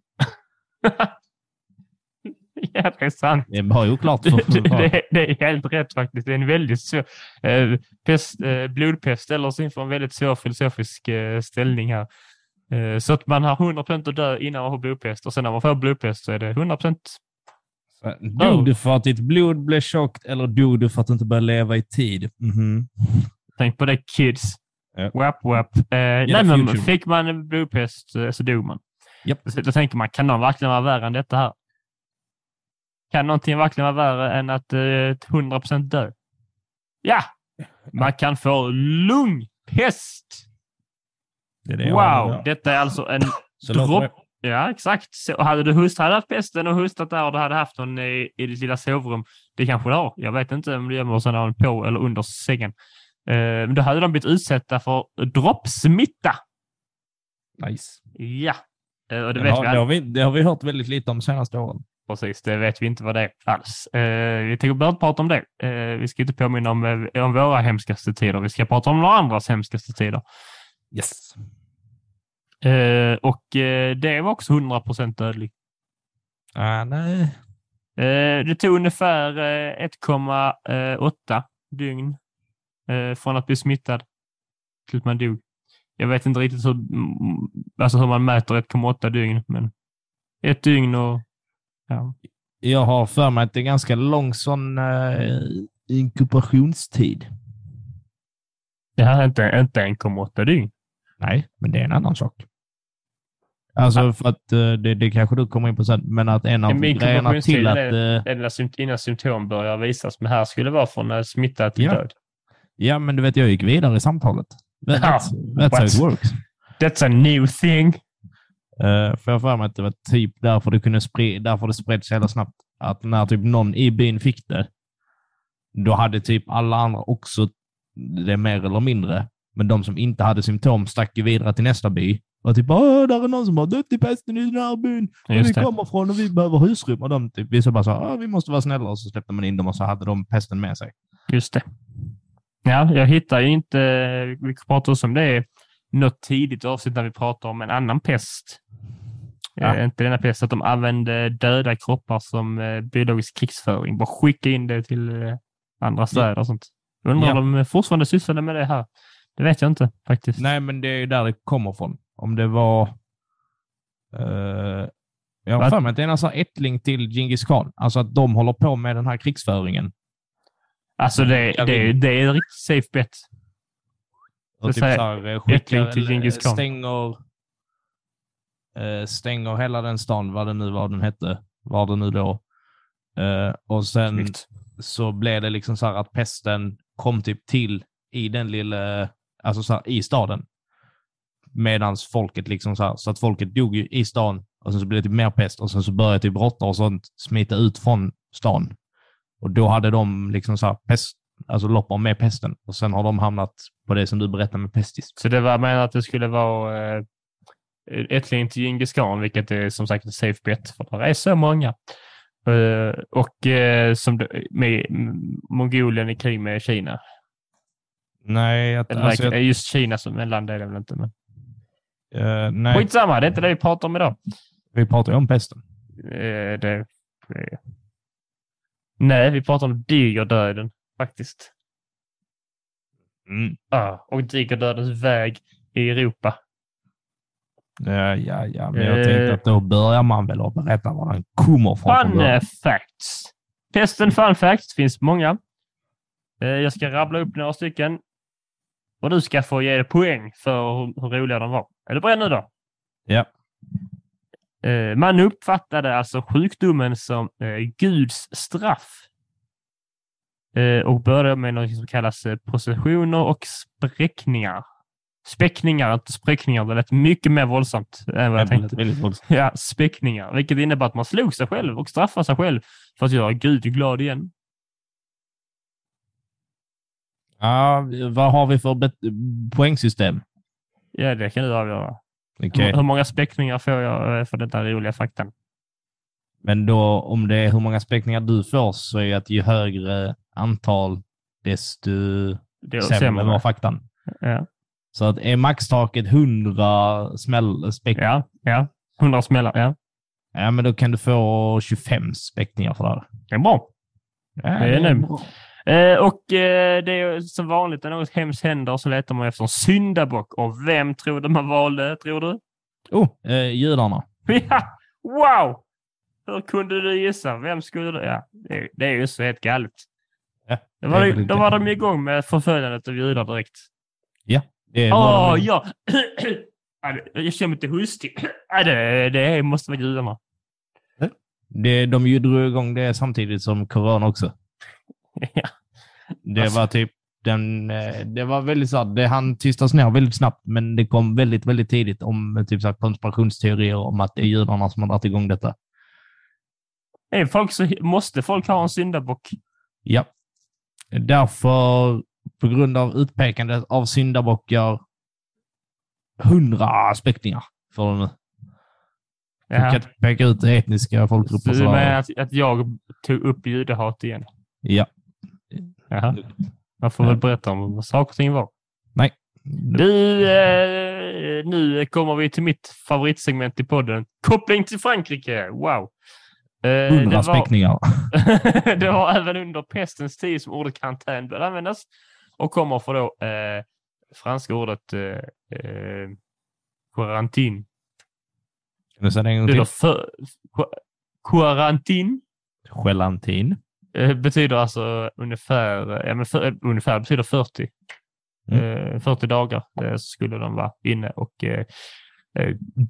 Speaker 1: ja, det är sant.
Speaker 2: Det var ju klart.
Speaker 1: Det,
Speaker 2: För,
Speaker 1: det, det är helt rätt faktiskt. Det är en väldigt svår... Eh, pest, eh, blodpest ställer oss inför en väldigt svår filosofisk eh, ställning här. Eh, så att man har 100% att dö innan man får blodpest och sen när man får blodpest så är det 100%
Speaker 2: Dog du för att ditt blod blev tjockt eller dog du för att du inte började leva i tid? Mhm.
Speaker 1: Tänk på det kids.
Speaker 2: Ja.
Speaker 1: Wap, wap. Eh, nej, men
Speaker 2: future.
Speaker 1: fick man blodpest eh, så dog man. Så Då tänker man, kan någon verkligen vara värre än detta här? Kan någonting verkligen vara värre än att eh, 100% dö? Ja! Man kan få lungpest.
Speaker 2: Det är det
Speaker 1: Wow! Detta är alltså en dropp. Ja, exakt. Så hade du hust, hade haft pesten och hustat där och du hade haft någon i, i ditt lilla sovrum. Det kanske du har. Jag vet inte om du gömmer sådana på eller under sängen. Eh, men då hade de blivit utsatta för droppsmitta.
Speaker 2: Nice.
Speaker 1: Ja. Eh, och det vet
Speaker 2: har,
Speaker 1: vi
Speaker 2: det, har vi, det har vi hört väldigt lite om de senaste åren.
Speaker 1: precis. Det vet vi inte vad det är alls. Eh, vi tänker bara inte prata om det. Eh, vi ska inte påminna om, eh, om våra hemskaste tider. Vi ska prata om några andras hemskaste tider.
Speaker 2: Yes.
Speaker 1: Eh, och eh, det var också 100 procent dödlig.
Speaker 2: Ah, nej.
Speaker 1: Eh, det tog ungefär eh, 1,8 dygn eh, från att bli smittad till att man dog. Jag vet inte riktigt hur, mm, alltså hur man mäter 1,8 dygn, men ett dygn och ja.
Speaker 2: Jag har för mig att det är ganska lång sån uh, inkubationstid.
Speaker 1: Det här är inte, inte 1,8 dygn.
Speaker 2: Nej, men det är en annan sak. Alltså för att eh, det, det kanske du kommer in på sen, men att en av
Speaker 1: En
Speaker 2: grejerna till att...
Speaker 1: är-
Speaker 2: eh,
Speaker 1: Det är när symt- innan symptom börjar visas, men här skulle det vara från eh, smitta till
Speaker 2: Ja.
Speaker 1: död.
Speaker 2: ja, men du vet, jag gick vidare i samtalet. That,
Speaker 1: Ja,
Speaker 2: that's, that's how it works.
Speaker 1: That's a new thing.
Speaker 2: Uh, för jag för mig att det var typ därför det kunde spre därför det spreds så jävla snabbt. Att när typ någon i byn fick det, då hade typ alla andra också det mer eller mindre. Men de som inte hade symptom stack ju vidare till nästa by. Och typ, åh, där är någon som har dött i pesten i den här byn. Och vi kommer från och vi behöver husrum. Och de typ, vissa bara sa, ah, vi måste vara snälla. Och så släppte man in dem och så hade de pesten med sig.
Speaker 1: Just det. Ja, jag hittar ju inte, vi pratar också om det, något tidigt avsnitt när vi pratar om en annan pest.
Speaker 2: Ja.
Speaker 1: Eh, inte denna pest, att de använde döda kroppar som eh, biologisk krigsföring. Bara skicka in det till eh, andra städer och sånt. Undrar
Speaker 2: Ja.
Speaker 1: om de fortfarande sysslade med det här. Det vet jag inte faktiskt.
Speaker 2: Nej, men det är ju där det kommer från. Om det var... eh, jag har för mig att det är en här ättling till Genghis khan. Alltså att de håller på med den här krigsföringen.
Speaker 1: Alltså det, det, det är en riktigt safe bet.
Speaker 2: Och typ här, eh, skickar,
Speaker 1: till
Speaker 2: eller,
Speaker 1: Genghis khan.
Speaker 2: stänger, eh, stänger hela den stan, vad det nu var den hette, var det nu då. Eh, och sen
Speaker 1: Snyggt.
Speaker 2: så blev det liksom så här att pesten kom typ till i den lilla, alltså så här, i staden. Medans folket liksom så här, så att folket dog ju i stan och sen så blev det typ mer pest och sen så började typ råttor och sånt smita ut från stan. Och då hade de liksom så här pest, alltså loppar med pesten och sen har de hamnat på det som du berättade med pestis.
Speaker 1: Så det var menat att det skulle vara eh, ättling till Djingis khan, vilket är som sagt en safe bet, för det är så många. Eh, och eh, som med Mongolien i krig med Kina.
Speaker 2: Nej, att,
Speaker 1: Eller
Speaker 2: alltså,
Speaker 1: verkligen- just Kina som en land är det väl inte, men
Speaker 2: jag, eh, nej
Speaker 1: skitsamma, det är inte det vi pratar om idag.
Speaker 2: vi pratar ju om pesten.
Speaker 1: Eh, det, det, nej, vi pratar om digerdöden faktiskt.
Speaker 2: Mm.
Speaker 1: Ja, och digerdödens väg i Europa.
Speaker 2: Ja, ja, ja, men jag
Speaker 1: Eh.
Speaker 2: tänkte att då börjar man väl att berätta var den kommer från.
Speaker 1: Fun facts. Pesten fun facts finns många. Eh, Jag ska rabbla upp några stycken. Och du ska få ge poäng för hur, hur roliga de var. Är du beredd nu då?
Speaker 2: Ja.
Speaker 1: Eh, Man uppfattade alltså sjukdomen som eh, Guds straff. Eh, Och började med något som kallas eh, processioner och spräckningar. Späckningar, inte spräckningar. Det lät mycket mer våldsamt än vad jag tänkte.
Speaker 2: Väldigt våldsamt.
Speaker 1: Ja, späckningar, vilket innebär att man slog sig själv och straffade sig själv för att göra Gud glad igen.
Speaker 2: Ja, vad har vi för poängsystem?
Speaker 1: Ja, det kan du avgöra.
Speaker 2: Okej.
Speaker 1: Hur, många späckningar får jag eh, för detta roliga faktan?
Speaker 2: Men då om det är hur många späckningar du får så är att ju högre antal desto
Speaker 1: Det är
Speaker 2: sämre var faktan.
Speaker 1: Ja,
Speaker 2: Så att är maxtaket 100 smäll, späck, ja.
Speaker 1: ja, ja. 100 smällar. Ja,
Speaker 2: men då kan du få 25 späckningar för det här.
Speaker 1: det är bra.
Speaker 2: Ja,
Speaker 1: Det är nu.
Speaker 2: bra.
Speaker 1: Eh, och eh, det är som vanligt när något hemskt händer så letar man efter en syndabock. Och vem tror du man valde, tror du?
Speaker 2: Oh, eh, judarna.
Speaker 1: Ja, wow! Hur kunde du gissa? Vem skulle du... Ja, det är, det är ju så helt galet.
Speaker 2: Ja,
Speaker 1: Då var,
Speaker 2: det
Speaker 1: det, då var de igång med förföljandet av judar direkt.
Speaker 2: Det
Speaker 1: Åh,
Speaker 2: var de-
Speaker 1: ja! Ja, det- Jag känner mig lite hustig. Ja, det, det måste vara judarna.
Speaker 2: det, de ju drog igång det samtidigt som corona också.
Speaker 1: Ja.
Speaker 2: Det
Speaker 1: Alltså-
Speaker 2: var typ den, eh, det var väldigt så det han tystas ner väldigt snabbt, men det kom väldigt, väldigt tidigt om eh, typ så konspirationsteorier om att det är judarna som har dragit igång detta.
Speaker 1: Är folk så, måste folk ha en syndabock?
Speaker 2: Ja. Därför, på grund av utpekandet av syndabockar, hundra späckningar för dem nu. Du kan inte peka ut etniska
Speaker 1: Så
Speaker 2: folkgrupper.
Speaker 1: du
Speaker 2: Så
Speaker 1: menar att, att jag tog upp judehat igen?
Speaker 2: Ja.
Speaker 1: Jaha. Jag får väl berätta om vad saker och ting var.
Speaker 2: Nej.
Speaker 1: Du, eh, nu kommer vi till mitt favoritsegment i podden. Koppling till Frankrike. Wow. Eh, det,
Speaker 2: Hundra
Speaker 1: var,
Speaker 2: späckningar.
Speaker 1: det var även under pestens tid som ordet karantän började användas och kommer från då eh, franska ordet eh, eh, quarantine.
Speaker 2: Kan du säga det en gång till?
Speaker 1: för, qua- quarantine
Speaker 2: Gelantin.
Speaker 1: Eh, betyder alltså ungefär, ja, men för, ungefär betyder 40.
Speaker 2: Mm.
Speaker 1: Eh, 40 dagar eh, så skulle de vara inne och eh,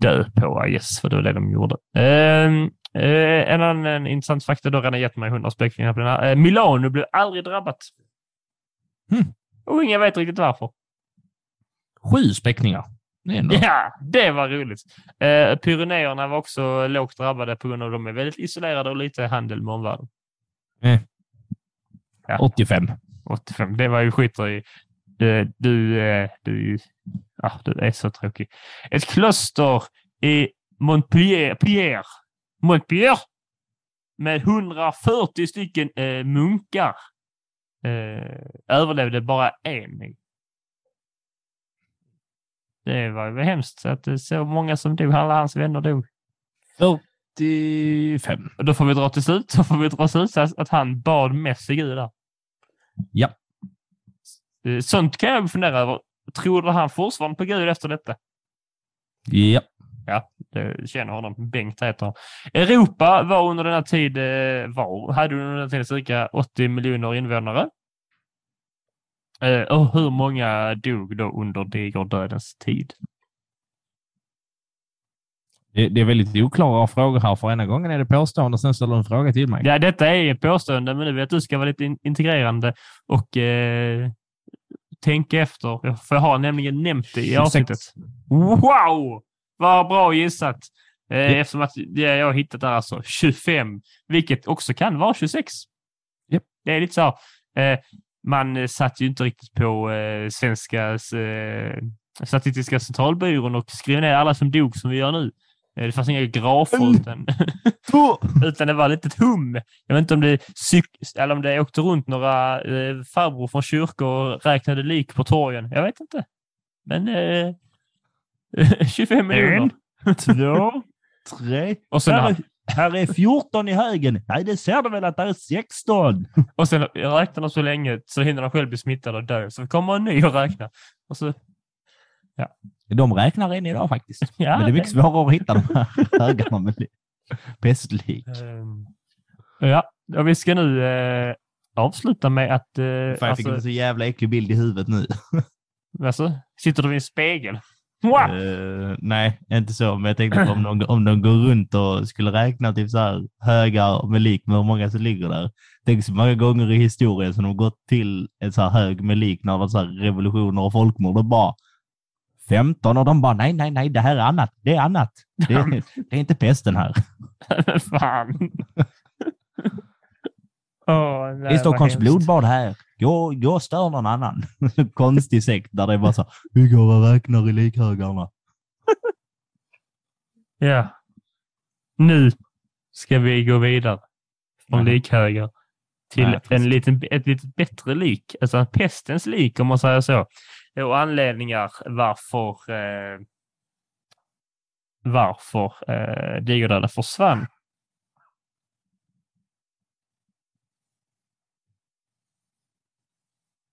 Speaker 1: dö på, guess, för det var det de gjorde. Ehm, eh, en annan intressant fakta, då redan gett mig 100 späckningar på den här. Milano blev aldrig drabbat.
Speaker 2: Hmm.
Speaker 1: Och ingen vet riktigt varför.
Speaker 2: Sju späckningar. Ändå...
Speaker 1: Ja, det var roligt. Eh, Pyrenéerna var också lågt drabbade på grund av att de är väldigt isolerade och lite handel med omvärlden.
Speaker 2: Eh.
Speaker 1: Ja.
Speaker 2: 85.
Speaker 1: 85. Det var ju skiter i. Du, du, eh, du, ah, du är så tråkig. Ett kloster i Montpellier, Montpellier med 140 stycken eh, munkar eh, överlevde bara en. Det var ju hemskt att så många som dog, alla hans vänner dog. 65. Då får vi dra till slut. Då får vi dra slutsats att han bad Messi gud där.
Speaker 2: Ja.
Speaker 1: Eh, sånt kan jag fundera över. Tror du han fortfarande på Gud efter detta?
Speaker 2: Ja.
Speaker 1: Ja, det känner honom. Bengt heter han. Europa var under denna tid, tiden, var, hade under denna tid cirka 80 miljoner invånare. Eh, och hur många dog då under digerdödens tid?
Speaker 2: Det, det är väldigt oklara frågor här, för ena gången är det påstående och sen ställer du en fråga till mig.
Speaker 1: Ja, detta är ett påstående, men nu att du ska vara lite in- integrerande och eh, tänka efter. För jag har nämligen nämnt det i
Speaker 2: 26.
Speaker 1: avsnittet. Wow! Vad bra gissat! Eh, Eftersom att det jag har hittat är alltså 25, vilket också kan vara 26.
Speaker 2: Japp.
Speaker 1: Det är lite så här, eh, man satt ju inte riktigt på eh, svenska eh, Statistiska centralbyrån och skrev ner alla som dog som vi gör nu. Eh, det fanns inga grafer utan, utan det var lite ett hum. Jag vet inte om det, cyk- eller om det åkte runt några eh, farbror från kyrkor och räknade lik på torgen. Jag vet inte. Men eh, 25 miljoner.
Speaker 3: Två, tre.
Speaker 1: Och sen,
Speaker 3: Här är, här är 14 i högen. Nej, det ser du väl att det är 16?
Speaker 1: och sen räknar de så länge så hinner de själv bli smittade och dö. Så kommer en ny och räknar. Och så,
Speaker 3: De räknar än idag faktiskt.
Speaker 1: ja,
Speaker 3: Men det är mycket svårare att hitta de här högarna med li- pestlik.
Speaker 1: Ehm, Ja, och vi ska nu eh, avsluta med att... Eh,
Speaker 3: Fan, jag fick
Speaker 1: alltså,
Speaker 3: en så jävla äcklig bild i huvudet nu.
Speaker 1: alltså, sitter du vid en spegel?
Speaker 3: Eh, nej, inte så. Men jag tänkte på om de, om de går runt och skulle räkna typ så här högar med lik med hur många som ligger där. Tänk så många gånger i historien som de gått till en så här hög med lik när det var så här revolutioner och folkmord och bara 15 och de bara nej, nej, nej, det här är annat. Det är annat. Det är, det är inte pesten här.
Speaker 1: Fan. Åh, nej,
Speaker 3: Det är Stockholms blodbad här. Gå, och stör någon annan. Konstig sekt där det är bara så vi går och räknar i likhögarna.
Speaker 1: Ja. Nu ska vi gå vidare från likhögar till
Speaker 3: Nej,
Speaker 1: en liten, ett lite bättre lik, alltså en pestens lik om man säger så. Eh, och anledningar varför eh, varför eh, digerdöden försvann.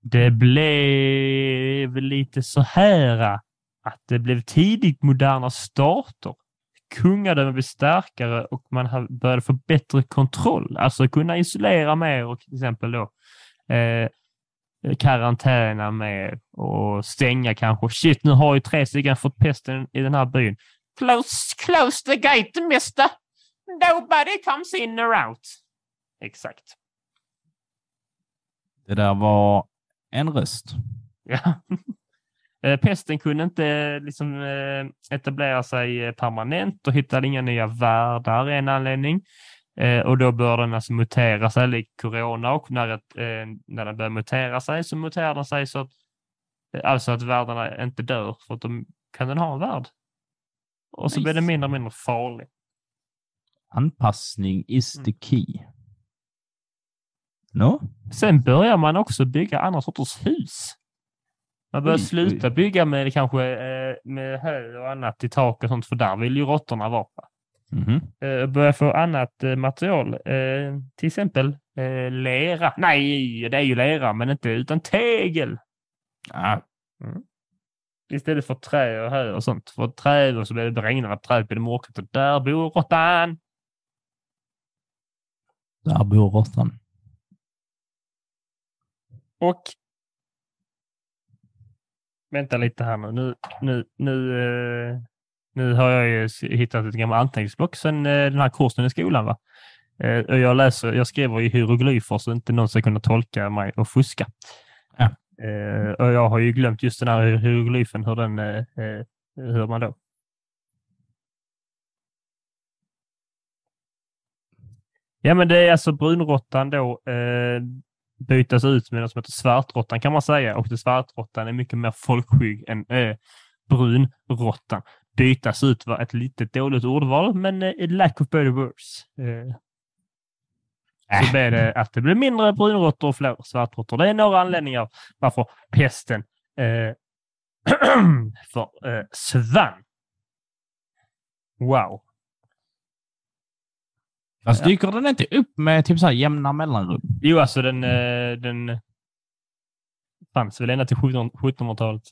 Speaker 1: Det blev lite så här eh, att det blev tidigt moderna stater. Kungadömen blev starkare och man började få bättre kontroll, alltså kunna isolera mer och till exempel då eh, karantäna med och stänga kanske. Shit, nu har ju tre stycken fått pesten i den här byn. Close, close the gate, mister! Nobody comes in or out. Exakt.
Speaker 2: Det där var en röst.
Speaker 1: Ja. Eh, Pesten kunde inte liksom, eh, etablera sig eh, permanent och hittade inga nya världar, en anledning. Eh, och då bör den alltså mutera sig, likt corona, och när, ett, eh, när den börjar mutera sig så muterar den sig så att, eh, alltså att världarna inte dör, för att de kan den ha en värld. Och så blir den
Speaker 2: Nice.
Speaker 1: mindre och mindre farlig.
Speaker 2: Anpassning is
Speaker 1: Mm.
Speaker 2: the key.
Speaker 3: No?
Speaker 1: Sen börjar man också bygga andra sorters hus. Man börjar
Speaker 3: Oj,
Speaker 1: sluta bygga med kanske eh, med hö och annat i tak och sånt, för där vill ju råttorna vara.
Speaker 2: Mhm.
Speaker 1: eh, börja få annat eh, material. Eh, till exempel lera. Nej, det är ju lera, men inte utan tegel.
Speaker 2: Ah,
Speaker 1: Istället för trä och hö och sånt. För trä och så blir det regnar på trädet blir mörkt och där bor råttan.
Speaker 2: där bor råttan.
Speaker 1: Och vänta lite här nu. Nu, nu, nu, nu har jag ju hittat ett gammalt anteckningsblock sen eh, den här kursen i skolan. Va? Eh, och jag, läser, jag skriver i hieroglyfer så inte någon ska kunna tolka mig och fuska.
Speaker 2: Ja.
Speaker 1: Eh, och jag har ju glömt just den här hieroglyfen, hur den, hur man då. Ja, men det är alltså brunråttan då. Eh, bytas ut med något som heter svartråttan kan man säga. Och det svartråttan är mycket mer folkskygg än brunråttan. Bytas ut var ett litet dåligt ordval, men eh, lack of better words. Eh, så blir det att det blir mindre brunråttor och fler svartråttor. Det är några anledningar varför pesten eh, för, eh, svann. Wow. Ja.
Speaker 2: dyker den inte upp med typ så här jämna mellanrum?
Speaker 1: Jo, alltså den, eh, den fanns väl ända till 1700 1700-talet.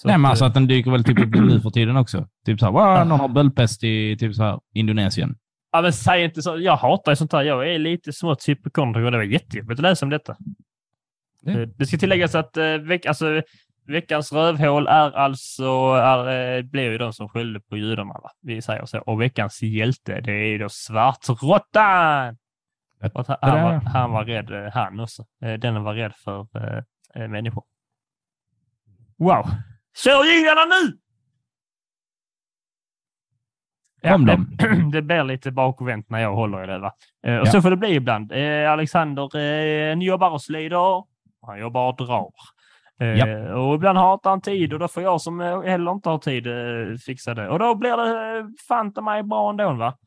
Speaker 1: Så
Speaker 2: Nej, men alltså
Speaker 1: eh,
Speaker 2: att den dyker väl typ upp nu för tiden också. Typ så här, wow, någon har böldpest i typ så här Indonesien.
Speaker 1: Ja, men säg inte så. Jag hatar sånt här. Jag är lite smått hypokondriker och det var jättejobbigt att läsa om detta.
Speaker 2: Ja.
Speaker 1: Eh, Det ska tilläggas att eh, veck, alltså, veckans rövhål är alltså, är, blir ju de som skyllde på judarna. Va? Vi säger så. Och veckans hjälte, det är ju då svartråttan! Han, han, var, han var rädd, han också. Den var rädd för eh, människor. Wow! Kör jinglarna nu!
Speaker 2: Kom
Speaker 1: det, det blir lite bakvänt när jag håller i det. Va? Eh, Och
Speaker 2: Ja.
Speaker 1: så får det bli ibland. Eh, Alexander eh, jobbar och slider. Han jobbar och drar. Eh,
Speaker 2: Ja.
Speaker 1: Och ibland har inte han tid och då får jag som eh, heller inte har tid eh, fixa det. Och då blir det eh, fan ta mig bra ändå. Va?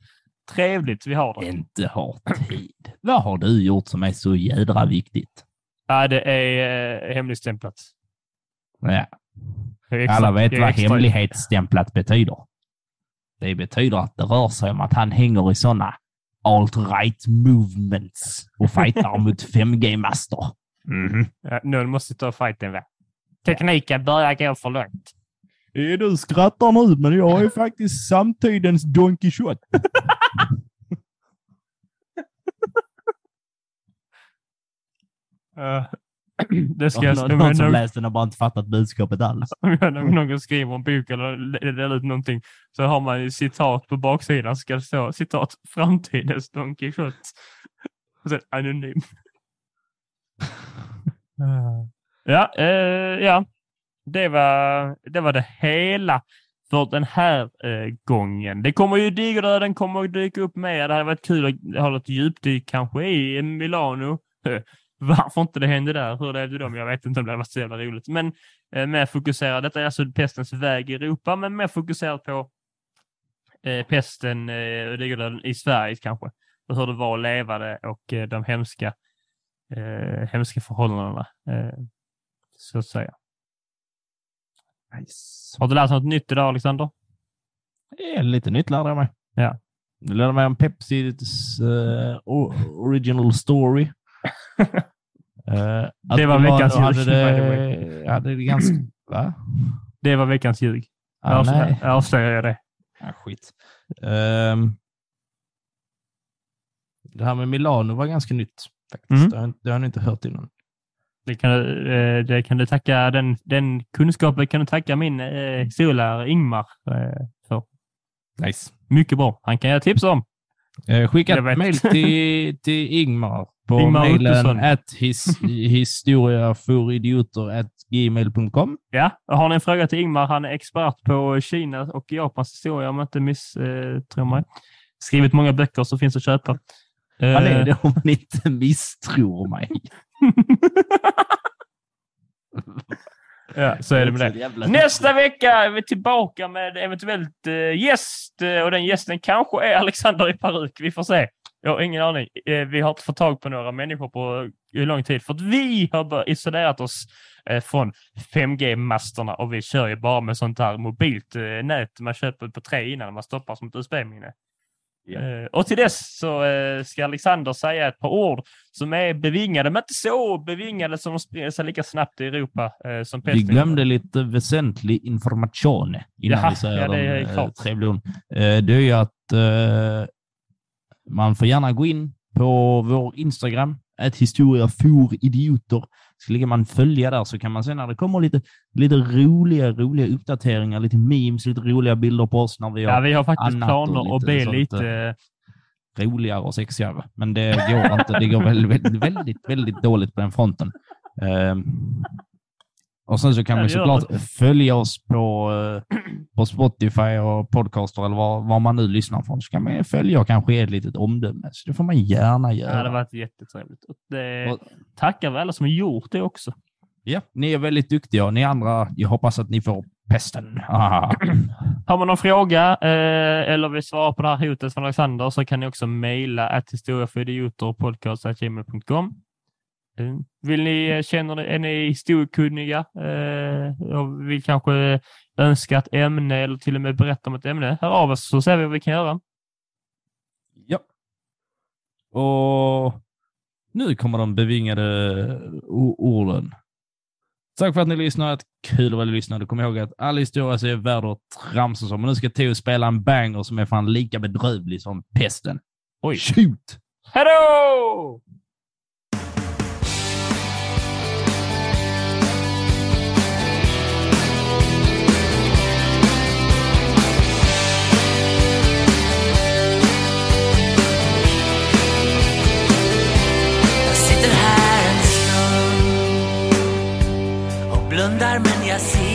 Speaker 1: Trevligt vi har det.
Speaker 2: Inte har tid. Vad har du gjort som är så jädra viktigt?
Speaker 1: Ja, det är eh, hemligstämplat.
Speaker 2: Ja.
Speaker 1: Extra-
Speaker 2: Alla vet vad
Speaker 1: extra-
Speaker 2: hemlighetsstämplat betyder. Det betyder att det rör sig om att han hänger i sådana alt-right movements och fightar mot 5G-master.
Speaker 1: Ja, någon måste ta fighten. Va? Tekniken börjar gå för långt.
Speaker 2: Du skrattar nu, men jag är faktiskt samtidens Don Quijote.
Speaker 1: Eh, det ska jag...
Speaker 3: Någon, någon som
Speaker 1: någon-
Speaker 3: läst den har bara inte fattat budskapet alls.
Speaker 1: om någon skriver en bok eller delar ut någonting så har man ju citat på baksidan ska det stå citat framtidens Don Quijote. Och sen anonym. ja, eh, ja. Det var, det var det hela för den här eh, gången. Det kommer ju digerdöden kommer att dyka upp mer. Det hade varit kul att ha ett djupdyk kanske i Milano. Varför inte det hände där? Hur levde de? Jag vet inte om det hade varit så jävla roligt. Men eh, mer fokuserad. Detta är alltså pestens väg i Europa, men mer fokuserat på eh, pesten eh, i Sverige kanske. Och hur det var att leva det och eh, de hemska, eh, hemska förhållandena. Eh, så att säga. Har du lärt något nytt idag, Alexander?
Speaker 2: Det är lite nytt lärde jag mig.
Speaker 1: Ja.
Speaker 2: Jag lärde mig om Pepsis eh, o- original story. Att
Speaker 1: Det var veckans
Speaker 2: hade
Speaker 1: by the
Speaker 2: det, hade det ganska... Va?
Speaker 1: Det var veckans ljug.
Speaker 2: Ah,
Speaker 1: Jag avslöjar- avslöjar jag det.
Speaker 2: Ah, skit. Ehm, det här med Milano var ganska nytt. Faktiskt.
Speaker 1: Mm.
Speaker 2: Det, har, det har jag inte hört innan.
Speaker 1: Det kan, eh, det kan du tacka, den, den kunskapen kan du tacka min eh, historielärare Ingmar eh, för.
Speaker 2: Nice.
Speaker 1: Mycket bra. Han kan jag tipsa om.
Speaker 2: Eh, skicka ett mejl till, till Ingmar på
Speaker 1: Ingmar Ottosson.
Speaker 2: at his, historiaforidioter.gmail.com.
Speaker 1: Ja, har ni en fråga till Ingmar, han är expert på Kina och Japans historia om jag inte misstror eh, tror mig. Skrivit många böcker som finns att köpa. Eh,
Speaker 2: Vad är det om man inte misstror mig?
Speaker 1: Ja, så är det med det. Nästa vecka är vi tillbaka med eventuellt eh, gäst eh, och den gästen kanske är Alexander i peruk. Vi får se. Jag har ingen aning. Eh, vi har inte fått tag på några människor på hur lång tid för att vi har isolerat oss från 5G-masterna och vi kör ju bara med sånt här mobilt nät man köper på tre innan man stoppar som ett USB-minne. Eh, och till dess så eh, ska Alexander säga ett par ord som är bevingade, men inte så bevingade som de sprider sig lika snabbt i Europa eh, som
Speaker 2: Vi
Speaker 1: pesten.
Speaker 2: glömde lite väsentlig information innan
Speaker 1: Jaha,
Speaker 2: vi säger
Speaker 1: ja, det är
Speaker 2: eh,
Speaker 1: klart.
Speaker 2: trevliga orden. Det är ju att man får gärna gå in på vår Instagram, ett historia for idioter. Så ligger man följa där så kan man se när det kommer lite, lite roliga, roliga uppdateringar, lite memes, lite roliga bilder på oss när vi
Speaker 1: Ja,
Speaker 2: har
Speaker 1: vi har faktiskt
Speaker 2: annat
Speaker 1: planer att bli
Speaker 2: lite
Speaker 1: lite...
Speaker 2: roligare och sexigare. Men det går inte. Det går väldigt, väldigt, väldigt, väldigt dåligt på den fronten. Ehm, Och sen så kan
Speaker 1: Ja,
Speaker 2: man
Speaker 1: det
Speaker 2: såklart följa oss på, eh, på Spotify och podcaster eller var, var man nu lyssnar från. Så kan man följa och kanske ge ett litet omdöme. Så det får man gärna
Speaker 1: Det
Speaker 2: göra.
Speaker 1: hade varit jättetrevligt. Det
Speaker 2: Och-
Speaker 1: tackar vi alla som har gjort det också.
Speaker 2: Ja, ni är väldigt duktiga och ni andra, jag hoppas att ni får pesten. Ah.
Speaker 1: Har man någon fråga eh, eller vill svara på det här hotet från Alexander så kan ni också mejla att historia för idioter och podcast.gmail.com. Eh, Vill ni, eh, känner ni, är ni historiekunniga eh, och vill kanske önska ett ämne eller till och med berätta om ett ämne, hör av oss så ser vi vad vi kan göra.
Speaker 2: Ja. Och nu kommer de bevingade orden. Tack för att ni lyssnat. Kul att ni lyssnade. Kom ihåg att all historia så är värd att tramsas om. Och nu ska Theo spela en banger som är fan lika bedrövlig som pesten.
Speaker 1: Oj.
Speaker 2: Shoot!
Speaker 1: Hej då! assim.